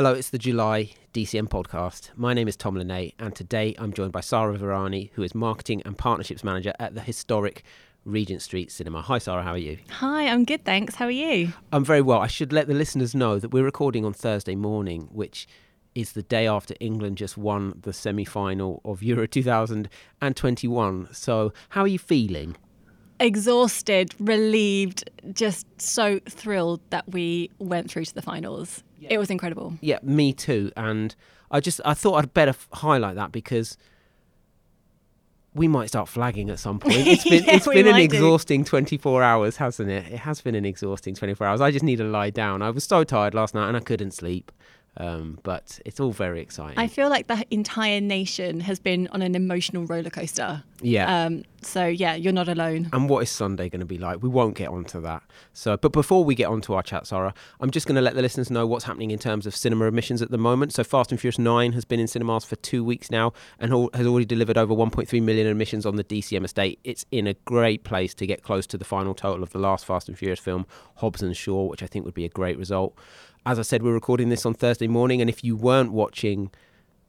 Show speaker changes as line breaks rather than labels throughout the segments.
Hello, it's the July DCM podcast. My name is Tom Linay, and today I'm joined by Sarah Virani, who is Marketing and Partnerships Manager at the historic Regent Street Cinema. Hi, Sarah, how are you?
Hi, I'm good, thanks. How are you?
I'm very well. I should let the listeners know that we're recording on Thursday morning, which is the day after England just won the semi final of Euro 2021. So, how are you feeling?
Exhausted, relieved, just so thrilled that we went through to the finals. Yeah. It was incredible.
Yeah, me too. And I just I thought I'd better highlight that because we might start flagging at some point. It's been yeah, it's been an exhausting do. 24 hours, hasn't it? It has been an exhausting 24 hours. I just need to lie down. I was so tired last night and I couldn't sleep. Um, but it's all very exciting.
I feel like the entire nation has been on an emotional roller coaster.
Yeah.
Um, so yeah, you're not alone.
And what is Sunday going to be like? We won't get onto that. So, but before we get onto our chat, Sarah, I'm just going to let the listeners know what's happening in terms of cinema admissions at the moment. So, Fast and Furious Nine has been in cinemas for two weeks now and has already delivered over 1.3 million admissions on the DCM estate. It's in a great place to get close to the final total of the last Fast and Furious film, Hobbs and Shaw, which I think would be a great result as I said, we're recording this on Thursday morning, and if you weren't watching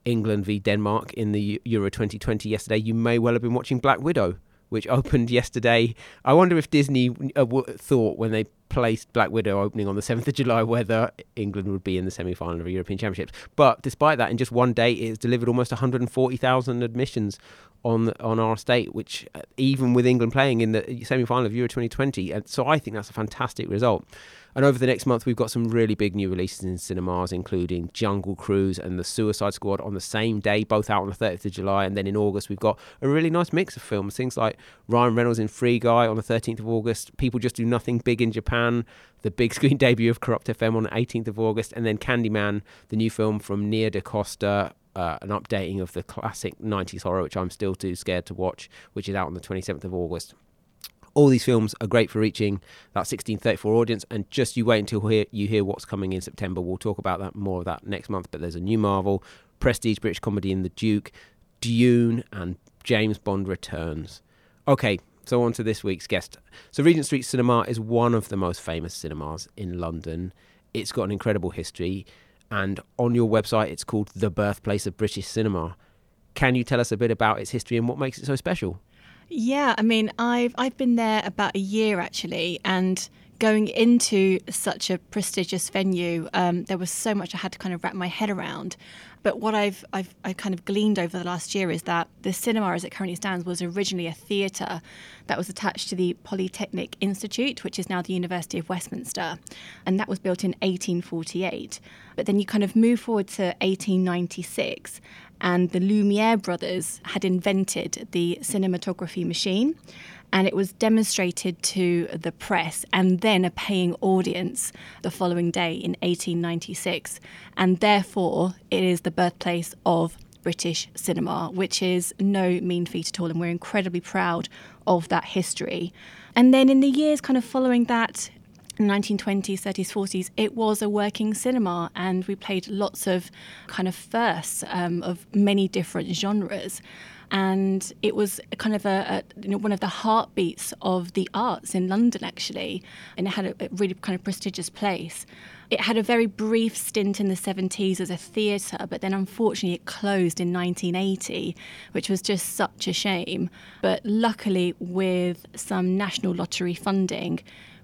England v Denmark in the Euro 2020 yesterday, you may well have been watching Black Widow, which opened yesterday. I wonder if Disney uh, thought when they placed Black Widow opening on the 7th of July whether England would be in the semi final of the European Championships. But despite that, in just one day, it's delivered almost 140,000 admissions on on our state, which uh, even with England playing in the semi final of Euro 2020. And so I think that's a fantastic result. And over the next month, we've got some really big new releases in cinemas, including Jungle Cruise and The Suicide Squad on the same day, both out on the 30th of July. And then in August, we've got a really nice mix of films. Things like Ryan Reynolds in Free Guy on the 13th of August, People Just Do Nothing Big in Japan, the big screen debut of Kurupt FM on the 18th of August, and then Candyman, the new film from Nia DaCosta. Uh, an updating of the classic 90s horror, which I'm still too scared to watch, which is out on the 27th of August. All these films are great for reaching that 1634 audience, and just you wait until you hear what's coming in September. We'll talk about that more of that next month. But there's a new Marvel, prestige British comedy in The Duke, Dune, and James Bond returns. Okay, so on to this week's guest. So Regent Street Cinema is one of the most famous cinemas in London. It's got an incredible history, and on your website, it's called the birthplace of British cinema. Can you tell us a bit about its history and what makes it so special?
Yeah, I mean, I've I've been there about a year actually, and going into such a prestigious venue, um, there was so much I had to kind of wrap my head around. But what I've, I've I've kind of gleaned over the last year is that the cinema, as it currently stands, was originally a theatre that was attached to the Polytechnic Institute, which is now the University of Westminster, and that was built in 1848. But then you kind of move forward to 1896, and the Lumiere brothers had invented the cinematography machine and it was demonstrated to the press and then a paying audience the following day in 1896 and therefore it is the birthplace of British cinema which is no mean feat at all and we're incredibly proud of that history. And then in the years kind of following that 1920s, 30s, 40s, it was a working cinema, and we played lots of kind of firsts um, of many different genres. And it was kind of a, a, you know, one of the heartbeats of the arts in London, actually, and it had a, a really kind of prestigious place. It had a very brief stint in the 70s as a theatre, but then unfortunately it closed in 1980, which was just such a shame. But luckily, with some national lottery funding,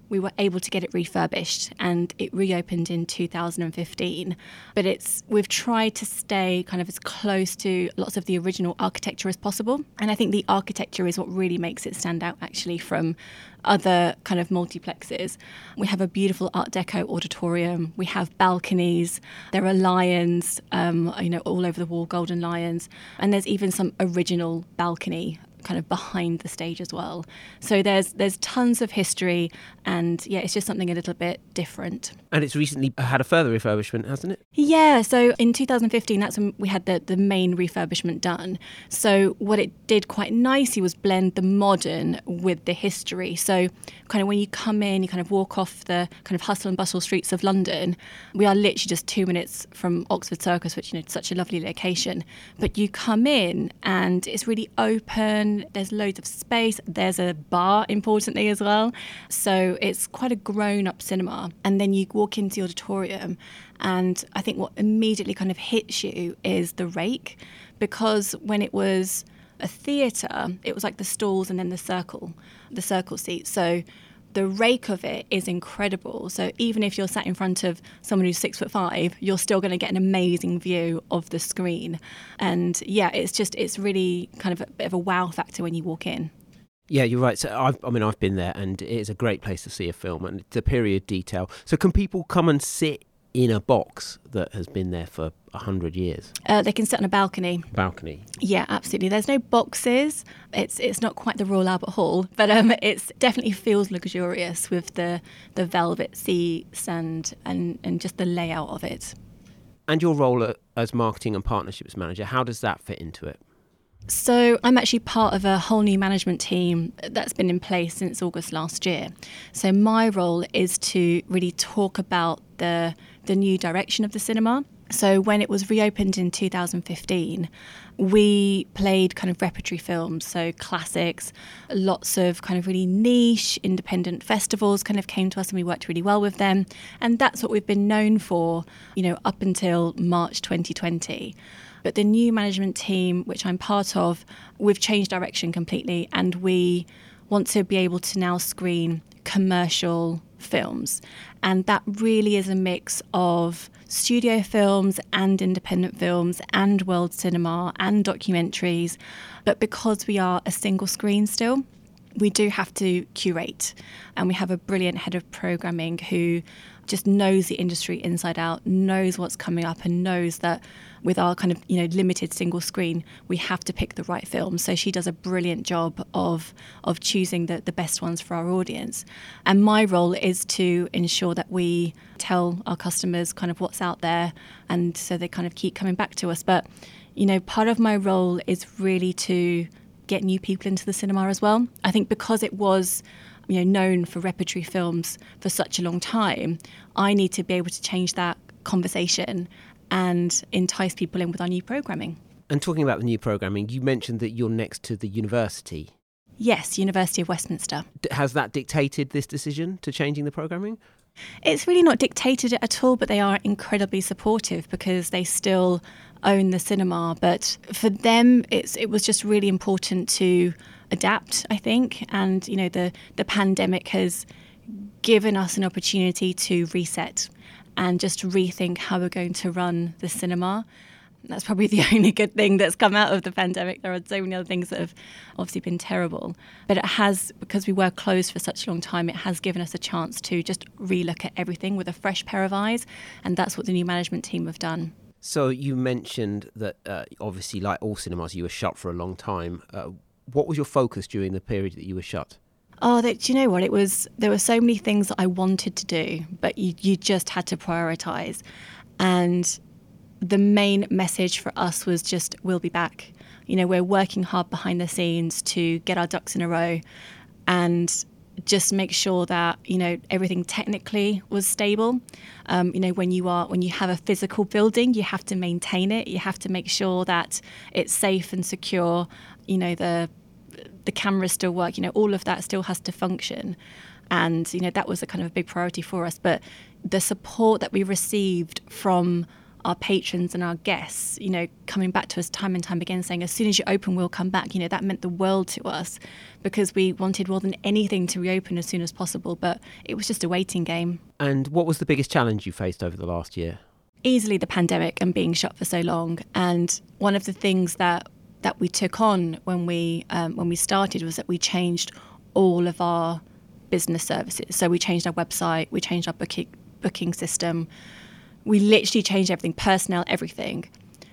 we were able to get it refurbished and it reopened in 2015 but it's we've tried to stay kind of as close to lots of the original architecture as possible. And i think the architecture is what really makes it stand out actually from other kind of multiplexes. We have a beautiful art deco auditorium. We have balconies. There are lions um, you know all over the wall golden lions. And there's even some original balcony kind of behind the stage as well. So there's there's tons of history, and yeah, it's just something a little bit different.
And it's recently had a further refurbishment, hasn't it?
Yeah. So in 2015, that's when we had the the main refurbishment done. So what it did quite nicely was blend the modern with the history. So kind of when you come in, you kind of walk off the kind of hustle and bustle streets of London. We are literally just two minutes from Oxford Circus, which you know, such a lovely location. But you come in and it's really open there's loads of space. There's a bar, importantly, as well. So it's quite a grown up cinema. And then you walk into the auditorium And I think what immediately kind of hits you is the rake, because when it was a theatre, it was like the stalls and then the circle, the circle seats. So the rake of it is incredible. So even if you're sat in front of someone who's six foot five, you're still going to get an amazing view of the screen. And yeah, it's just it's really kind of a bit of a wow factor when you walk in.
Yeah, you're right. So I've, I mean, I've been there, and it is a great place to see a film, and it's a period detail. So can people come and sit in a box that has been there for a hundred years?
Uh, they can sit on a balcony.
Balcony.
Yeah, absolutely. There's no boxes. It's it's not quite the Royal Albert Hall, but um, it's definitely feels luxurious with the the velvet seats and and and just the layout of it.
And your role as marketing and partnerships manager, how does that fit into it?
So, I'm actually part of a whole new management team that's been in place since August last year. So, my role is to really talk about the the new direction of the cinema. So when it was reopened in 2015, we played kind of repertory films, so classics, lots of kind of really niche independent festivals kind of came to us and we worked really well with them. And that's what we've been known for, you know, up until March 2020. But the new management team, which I'm part of, we've changed direction completely and we want to be able to now screen commercial films. And that really is a mix of studio films and independent films and world cinema and documentaries. But because we are a single screen still, we do have to curate. And we have a brilliant head of programming who just knows the industry inside out, knows what's coming up, and knows that with our kind of you know limited single screen, we have to pick the right film. So she does a brilliant job of of choosing the, the best ones for our audience. And my role is to ensure that we tell our customers kind of what's out there, and so they kind of keep coming back to us. But you know, part of my role is really to get new people into the cinema as well. I think because it was you know known for repertory films for such a long time, I need to be able to change that conversation and entice people in with our new programming.
And talking about the new programming, you mentioned that you're next to the university.
Yes, University of Westminster.
Has that dictated this decision to changing the programming?
It's really not dictated it at all, but they are incredibly supportive because they still own the cinema. But for them, it's it was just really important to adapt, I think. And you know, the the pandemic has given us an opportunity to reset and just rethink how we're going to run the cinema. That's probably the only good thing that's come out of the pandemic. There are so many other things that have obviously been terrible. But it has, because we were closed for such a long time, it has given us a chance to just relook at everything with a fresh pair of eyes. And that's what the new management team have done.
So you mentioned that uh, obviously, like all cinemas, you were shut for a long time. Uh, what was your focus during the period that you were shut?
Oh, that, you know what? It was there were so many things that I wanted to do, but you you just had to prioritize. And the main message for us was just we'll be back. You know, we're working hard behind the scenes to get our ducks in a row and just make sure that you know everything technically was stable. Um, you know, when you are when you have a physical building, you have to maintain it. You have to make sure that it's safe and secure. You know, the the cameras still work, you know, all of that still has to function. And, you know, that was a kind of a big priority for us. But the support that we received from our patrons and our guests, you know, coming back to us time and time again saying, as soon as you open, we'll come back, you know, that meant the world to us because we wanted more than anything to reopen as soon as possible. But it was just a waiting game.
And what was the biggest challenge you faced over the last year?
Easily the pandemic and being shut for so long. And one of the things that that we took on when we um, when we started was that we changed all of our business services. So we changed our website, we changed our booking booking system. We literally changed everything, personnel, everything.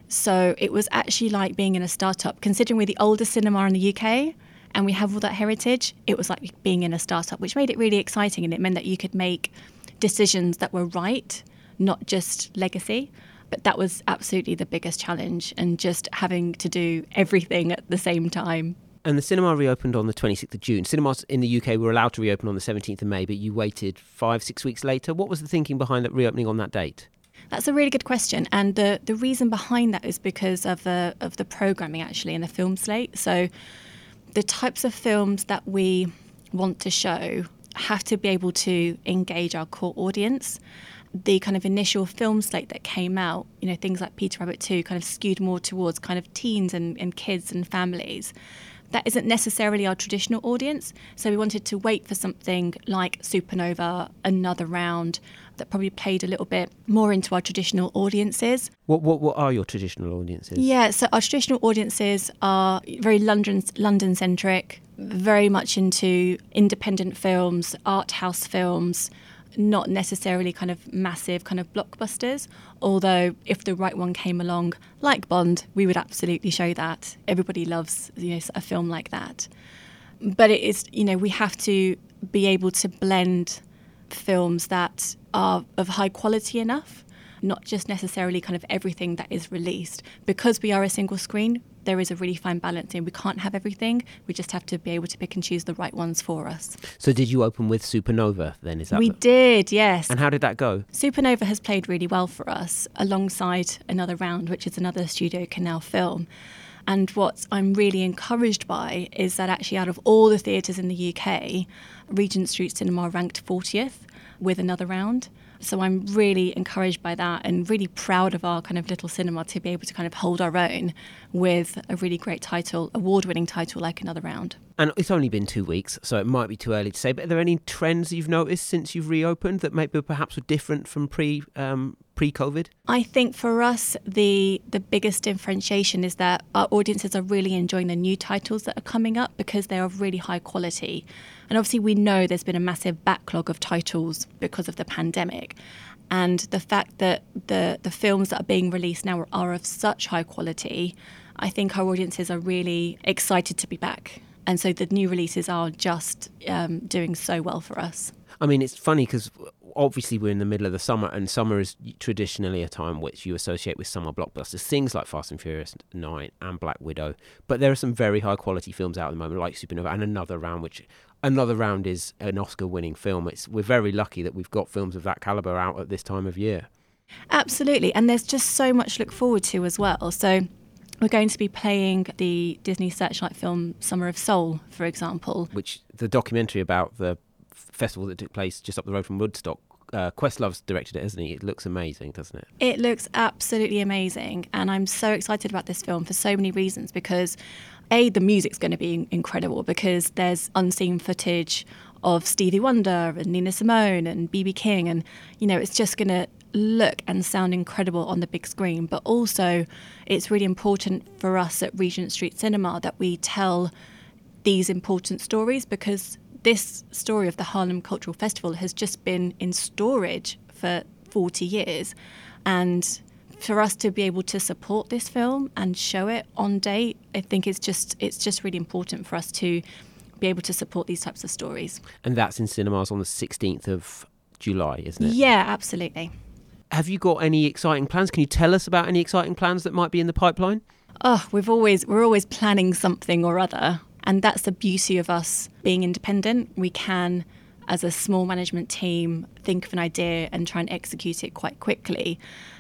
So it was actually like being in a startup. Considering we're the oldest cinema in the UK and we have all that heritage, it was like being in a startup, which made it really exciting and it meant that you could make decisions that were right, not just legacy. But that was absolutely the biggest challenge, and just having to do everything at the same time.
And the cinema reopened on the 26th of June. Cinemas in the UK were allowed to reopen on the 17th of May, but you waited five, six weeks later. What was the thinking behind reopening on that date?
That's a really good question, and the the reason behind that is because of the of the programming actually in the film slate. So, the types of films that we want to show have to be able to engage our core audience the kind of initial film slate that came out, you know, things like Peter Rabbit 2 kind of skewed more towards kind of teens and, and kids and families. That isn't necessarily our traditional audience. So we wanted to wait for something like Supernova, another round, that probably played a little bit more into our traditional audiences.
What what, what are your traditional audiences?
Yeah, so our traditional audiences are very London London centric, very much into independent films, art house films, not necessarily kind of massive kind of blockbusters. Although if the right one came along, like Bond, we would absolutely show that. Everybody loves you know a film like that. But it is you know we have to be able to blend films that are of high quality enough, not just necessarily kind of everything that is released. Because we are a single screen, there is a really fine balance and we can't have everything. We just have to be able to pick and choose the right ones for us.
So did you open with Supernova then? Is that
We
the-
did, yes.
And how did that go?
Supernova has played really well for us alongside another round, which is another Studio Canal film. And what I'm really encouraged by is that actually, out of all the theatres in the UK, Regent Street Cinema ranked 40th with another round. So I'm really encouraged by that and really proud of our kind of little cinema to be able to kind of hold our own with a really great title, award winning title like another round.
And it's only been two weeks, so it might be too early to say. But are there any trends you've noticed since you've reopened that maybe perhaps were different from pre um, pre COVID?
I think for us, the the biggest differentiation is that our audiences are really enjoying the new titles that are coming up because they are of really high quality. And obviously, we know there's been a massive backlog of titles because of the pandemic. And the fact that the, the films that are being released now are, are of such high quality, I think our audiences are really excited to be back. And so the new releases are just um, doing so well for us.
I mean, it's funny because obviously we're in the middle of the summer, and summer is traditionally a time which you associate with summer blockbusters, things like Fast and Furious 9 and Black Widow. But there are some very high quality films out at the moment, like Supernova and another round, which another round is an Oscar winning film. It's we're very lucky that we've got films of that caliber out at this time of year.
Absolutely. And there's just so much to look forward to as well. So we're going to be playing the Disney Searchlight film Summer of Soul, for example.
Which the documentary about the festival that took place just up the road from Woodstock. Uh, Questlove's directed it, hasn't he? It looks amazing, doesn't it?
It looks absolutely amazing. And I'm so excited about this film for so many reasons because, A, the music's going to be incredible because there's unseen footage of Stevie Wonder and Nina Simone and BB King. And, you know, it's just going to look and sound incredible on the big screen. But also, it's really important for us at Regent Street Cinema that we tell these important stories because this story of the Harlem Cultural Festival has just been in storage for 40 years. And for us to be able to support this film and show it on date, I think it's just it's just really important for us to be able to support these types of stories.
And that's in cinemas on the 16th of July, isn't it?
Yeah, absolutely.
Have you got any exciting plans? Can you tell us about any exciting plans that might be in the pipeline?
Oh, we've always we're always planning something or other. And that's the beauty of us being independent. We can, as a small management team, think of an idea and try and execute it quite quickly.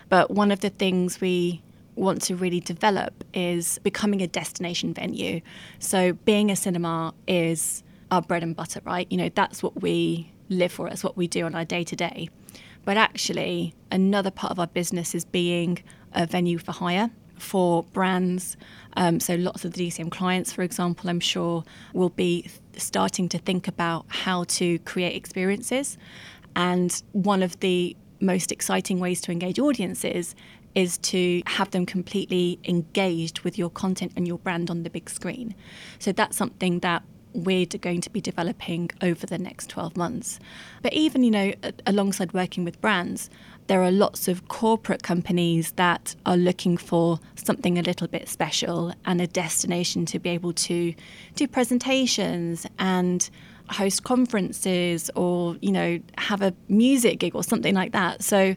But one of the things we want to really develop is becoming a destination venue. So being a cinema is our bread and butter, right? You know, that's what we live for, that's what we do on our day to day. But actually, another part of our business is being a venue for hire for brands. Um, so lots of the DCM clients, for example, I'm sure will be starting to think about how to create experiences. And one of the most exciting ways to engage audiences is to have them completely engaged with your content and your brand on the big screen. So that's something that we're going to be developing over the next 12 months. But even, you know, alongside working with brands, there are lots of corporate companies that are looking for something a little bit special and a destination to be able to do presentations and host conferences or, you know, have a music gig or something like that. So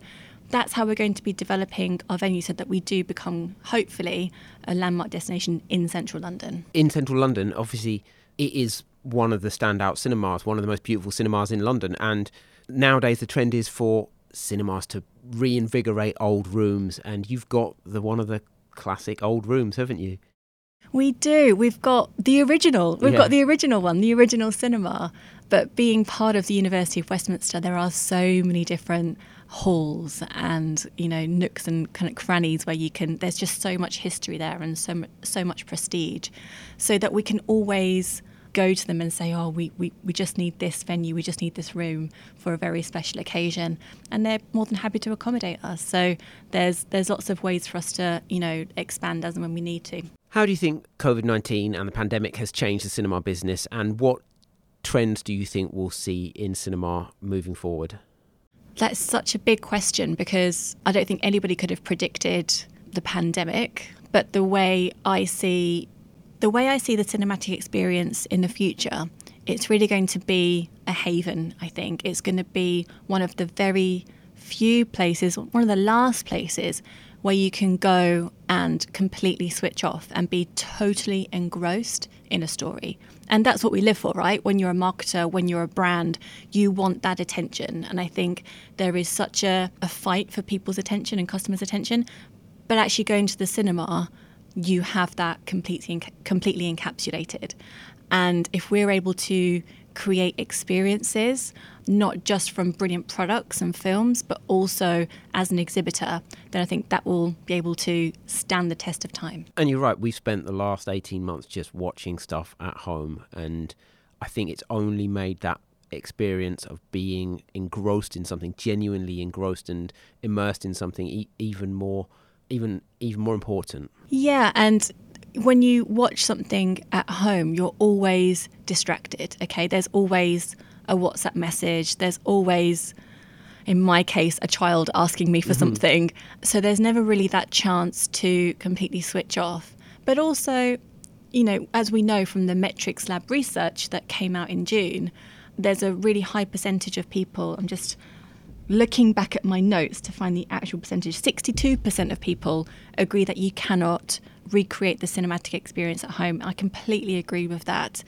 that's how we're going to be developing our venue so that we do become, hopefully, a landmark destination in central London.
In central London, obviously, it is one of the standout cinemas, one of the most beautiful cinemas in London. And nowadays, the trend is for cinemas to reinvigorate old rooms. And you've got the one of the classic old rooms, haven't you?
We do. We've got the original. We've
Yeah.
got the original one, the original cinema. But being part of the University of Westminster, there are so many different halls and you know nooks and kind of crannies where you can. There's just so much history there and so so much prestige, so that we can always go to them and say, oh, we, we, we just need this venue, we just need this room for a very special occasion. And they're more than happy to accommodate us. So there's there's lots of ways for us to, you know, expand as and when we need to.
How do you think COVID 19 and the pandemic has changed the cinema business, and what trends do you think we'll see in cinema moving forward?
That's such a big question because I don't think anybody could have predicted the pandemic. But the way I see the way I see the cinematic experience in the future, it's really going to be a haven, I think. It's going to be one of the very few places, one of the last places where you can go and completely switch off and be totally engrossed in a story. And that's what we live for, right? When you're a marketer, when you're a brand, you want that attention. And I think there is such a, a fight for people's attention and customers' attention. But actually going to the cinema, you have that completely completely encapsulated. And if we're able to create experiences, not just from brilliant products and films, but also as an exhibitor, then I think that will be able to stand the test of time.
And you're right, we've spent the last 18 months just watching stuff at home, and I think it's only made that experience of being engrossed in something, genuinely engrossed and immersed in something, e- even more, even even more important.
Yeah, and when you watch something at home, you're always distracted. Okay, there's always a WhatsApp message. There's always, in my case, a child asking me for mm-hmm. something. So there's never really that chance to completely switch off. But also, you know, as we know from the MetrixLab research that came out in June, there's a really high percentage of people. I'm just looking back at my notes to find the actual percentage 62% of people agree that you cannot recreate the cinematic experience at home i completely agree with that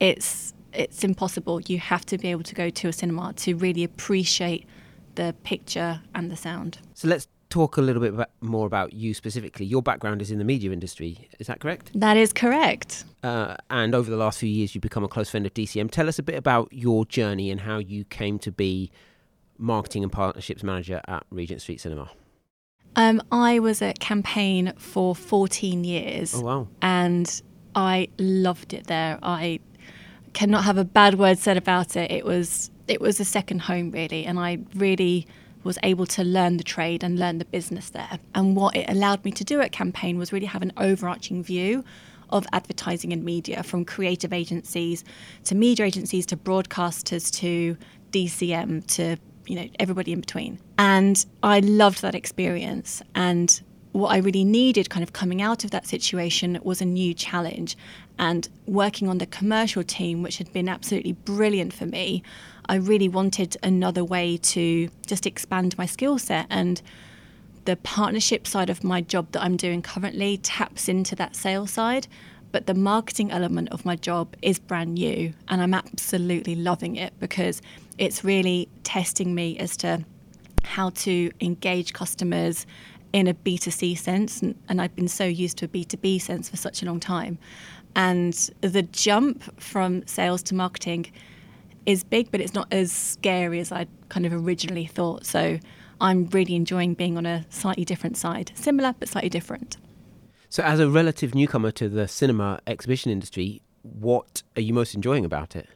it's it's impossible you have to be able to go to a cinema to really appreciate the picture and the sound
So let's talk a little bit more about you specifically. Your background is in the media industry, is that correct?
that is correct
Uh, and over the last few years, you've become a close friend of DCM. Tell us a bit about your journey and how you came to be marketing and partnerships manager at Regent Street Cinema.
um, i was at campaign for 14 years
Oh wow!
and I loved it there. I cannot have a bad word said about it. It was it was a second home really, and I really was able to learn the trade and learn the business there. And what it allowed me to do at Campaign was really have an overarching view of advertising and media from creative agencies to media agencies to broadcasters to DCM to you know everybody in between. And I loved that experience and what I really needed kind of coming out of that situation was a new challenge. And working on the commercial team, which had been absolutely brilliant for me, I really wanted another way to just expand my skill set. And the partnership side of my job that I'm doing currently taps into that sales side. But the marketing element of my job is brand new, and I'm absolutely loving it because it's really testing me as to how to engage customers in a B2C sense. And, I've been so used to a B2B sense for such a long time. And the jump from sales to marketing is big, but it's not as scary as I kind of originally thought. So I'm really enjoying being on a slightly different side, similar but slightly different.
So, as a relative newcomer to the cinema exhibition industry, what are you most enjoying about it?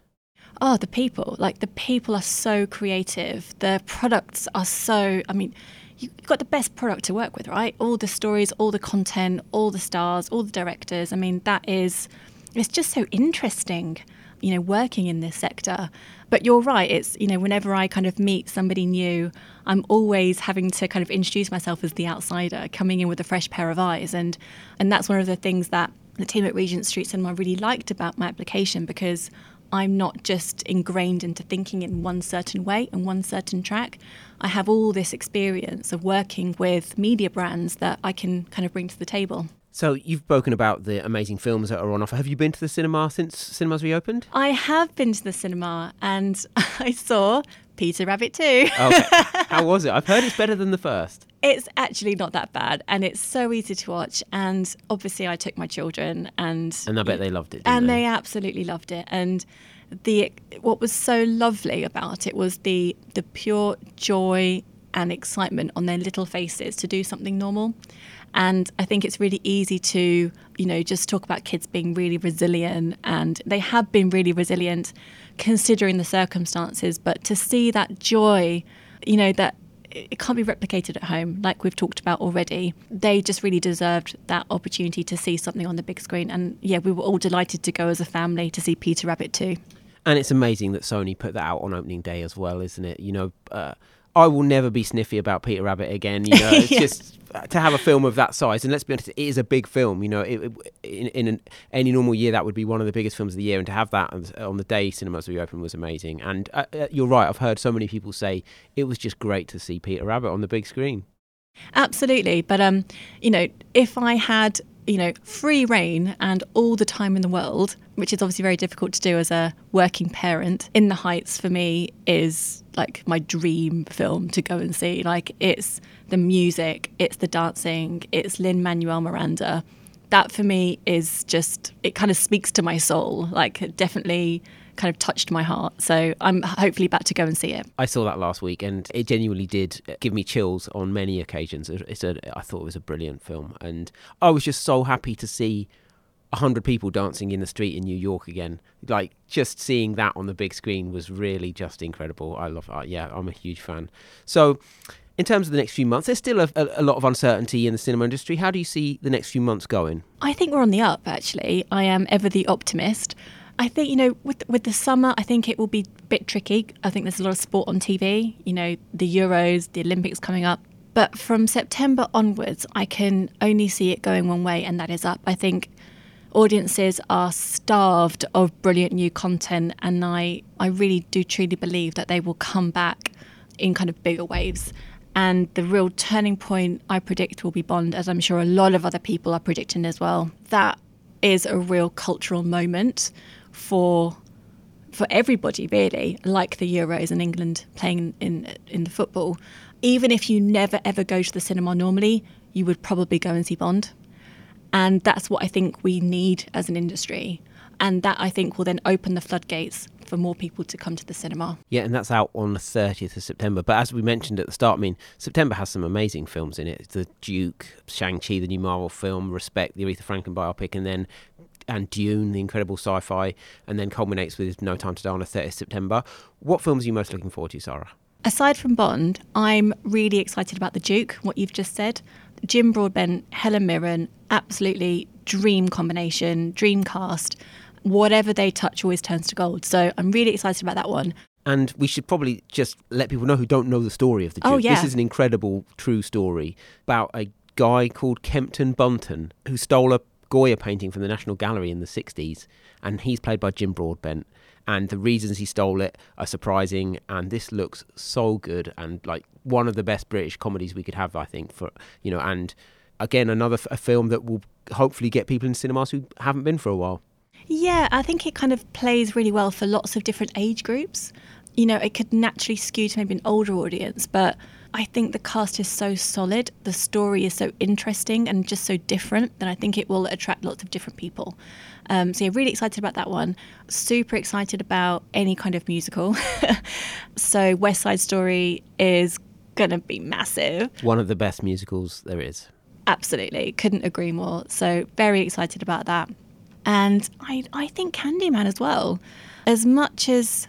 Oh, the people. Like the people are so creative. The products are so, I mean, you've got the best product to work with, right? All the stories, all the content, all the stars, all the directors. I mean, that is, it's just so interesting, you know, working in this sector. But you're right. It's, you know, whenever I kind of meet somebody new, I'm always having to kind of introduce myself as the outsider, coming in with a fresh pair of eyes. And, and that's one of the things that the team at Regent Street Cinema really liked about my application because I'm not just ingrained into thinking in one certain way and one certain track. I have all this experience of working with media brands that I can kind of bring to the table.
So, you've spoken about the amazing films that are on offer. Have you been to the cinema since cinemas reopened?
I have been to the cinema and I saw Peter Rabbit 2.
Okay. How was it? I've heard it's better than the first.
It's actually not that bad, and it's so easy to watch. And obviously, I took my children, and
And I bet they loved it.
and
didn't
they absolutely loved it. And the what was so lovely about it was the the pure joy and excitement on their little faces to do something normal. And I think it's really easy to, you know, just talk about kids being really resilient, and they have been really resilient considering the circumstances. But to see that joy, you know, that it can't be replicated at home, like we've talked about already. They just really deserved that opportunity to see something on the big screen. And yeah, we were all delighted to go as a family to see Peter Rabbit too.
And it's amazing that Sony put that out on opening day as well, isn't it? You know, uh, I will never be sniffy about Peter Rabbit again. You know, it's
Yeah.
just uh, to have a film of that size, and let's be honest, it is a big film. You know, it, it- in, in an, any normal year, that would be one of the biggest films of the year, and to have that on, on the day cinemas were reopened was amazing. And uh, uh, you're right, I've heard so many people say it was just great to see Peter Rabbit on the big screen.
Absolutely. But, um, you know, if I had, you know, free reign and all the time in the world, which is obviously very difficult to do as a working parent, In the Heights for me is like my dream film to go and see. Like, it's the music, it's the dancing, it's Lin Manuel Miranda. That for me is just, it kind of speaks to my soul. Like, definitely kind of touched my heart. So I'm hopefully back to go and see it.
I saw that last week, and it genuinely did give me chills on many occasions. It- It's a, I thought it was a brilliant film, and I was just so happy to see a hundred people dancing in the street in New York again. Like just seeing that on the big screen was really just incredible. I love, uh, yeah, I'm a huge fan. So. In terms of the next few months, there's still a, a lot of uncertainty in the cinema industry. How do you see the next few months going?
I think we're on the up, actually. I am ever the optimist. I think, you know, with, with the summer, I think it will be a bit tricky. I think there's a lot of sport on TV, you know, the Euros, the Olympics coming up. But from September onwards, I can only see it going one way, and that is up. I think audiences are starved of brilliant new content, and I, I really do truly believe that they will come back in kind of bigger waves. And the real turning point I predict will be Bond, as I'm sure a lot of other people are predicting as well. That is a real cultural moment for for everybody really, like the Euros and England playing in in the football. Even if you never ever go to the cinema normally, you would probably go and see Bond. And that's what I think we need as an industry. And that I think will then open the floodgates for more people to come to the cinema.
Yeah, and that's out on the 30th of September. But as we mentioned at the start, I mean, September has some amazing films in it. The Duke, Shang-Chi, the new Marvel film, Respect, the Aretha Franklin biopic, and then and Dune, the incredible sci-fi, and then culminates with No Time to Die on the 30th September. What films are you most looking forward to, Sarah?
Aside from Bond, I'm really excited about The Duke, what you've just said. Jim Broadbent, Helen Mirren, absolutely dream combination, dream cast. Whatever they touch always turns to gold. So I'm really excited about that one.
And we should probably just let people know who don't know the story of the oh, Duke.
Oh, yeah.
This is an incredible true story about a guy called Kempton Bunton who stole a Goya painting from the National Gallery in the 60s. And he's played by Jim Broadbent. And the reasons he stole it are surprising. And this looks so good and like one of the best British comedies we could have, I think. For you know, and again, another f- a film that will hopefully get people in cinemas who haven't been for a while.
Yeah, I think it kind of plays really well for lots of different age groups. You know, it could naturally skew to maybe an older audience, but I think the cast is so solid, the story is so interesting and just so different that I think it will attract lots of different people. Um, so, yeah, really excited about that one. Super excited about any kind of musical. so, West Side Story is going to be massive.
One of the best musicals there is.
Absolutely, couldn't agree more. So very excited about that, and I I think Candyman as well. As much as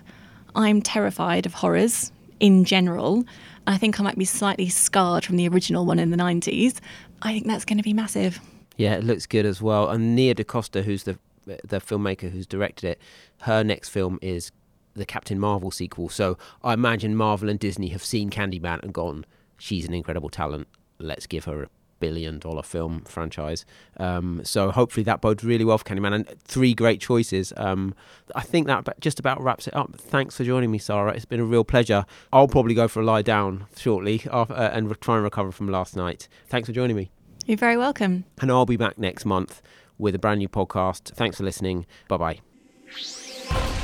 I'm terrified of horrors in general, I think I might be slightly scarred from the original one in the '90s. I think that's going to be massive.
Yeah, it looks good as well. And Nia DaCosta, who's the the filmmaker who's directed it, her next film is the Captain Marvel sequel. So I imagine Marvel and Disney have seen Candyman and gone, she's an incredible talent. Let's give her a billion dollar film franchise. Um, so hopefully that bodes really well for Candyman. And three great choices. Um, I think that just about wraps it up. Thanks for joining me, Sarah. It's been a real pleasure. I'll probably go for a lie down shortly after, uh, and re- try and recover from last night. Thanks for joining me.
You're very welcome.
And I'll be back next month with a brand new podcast. Thanks for listening. Bye bye.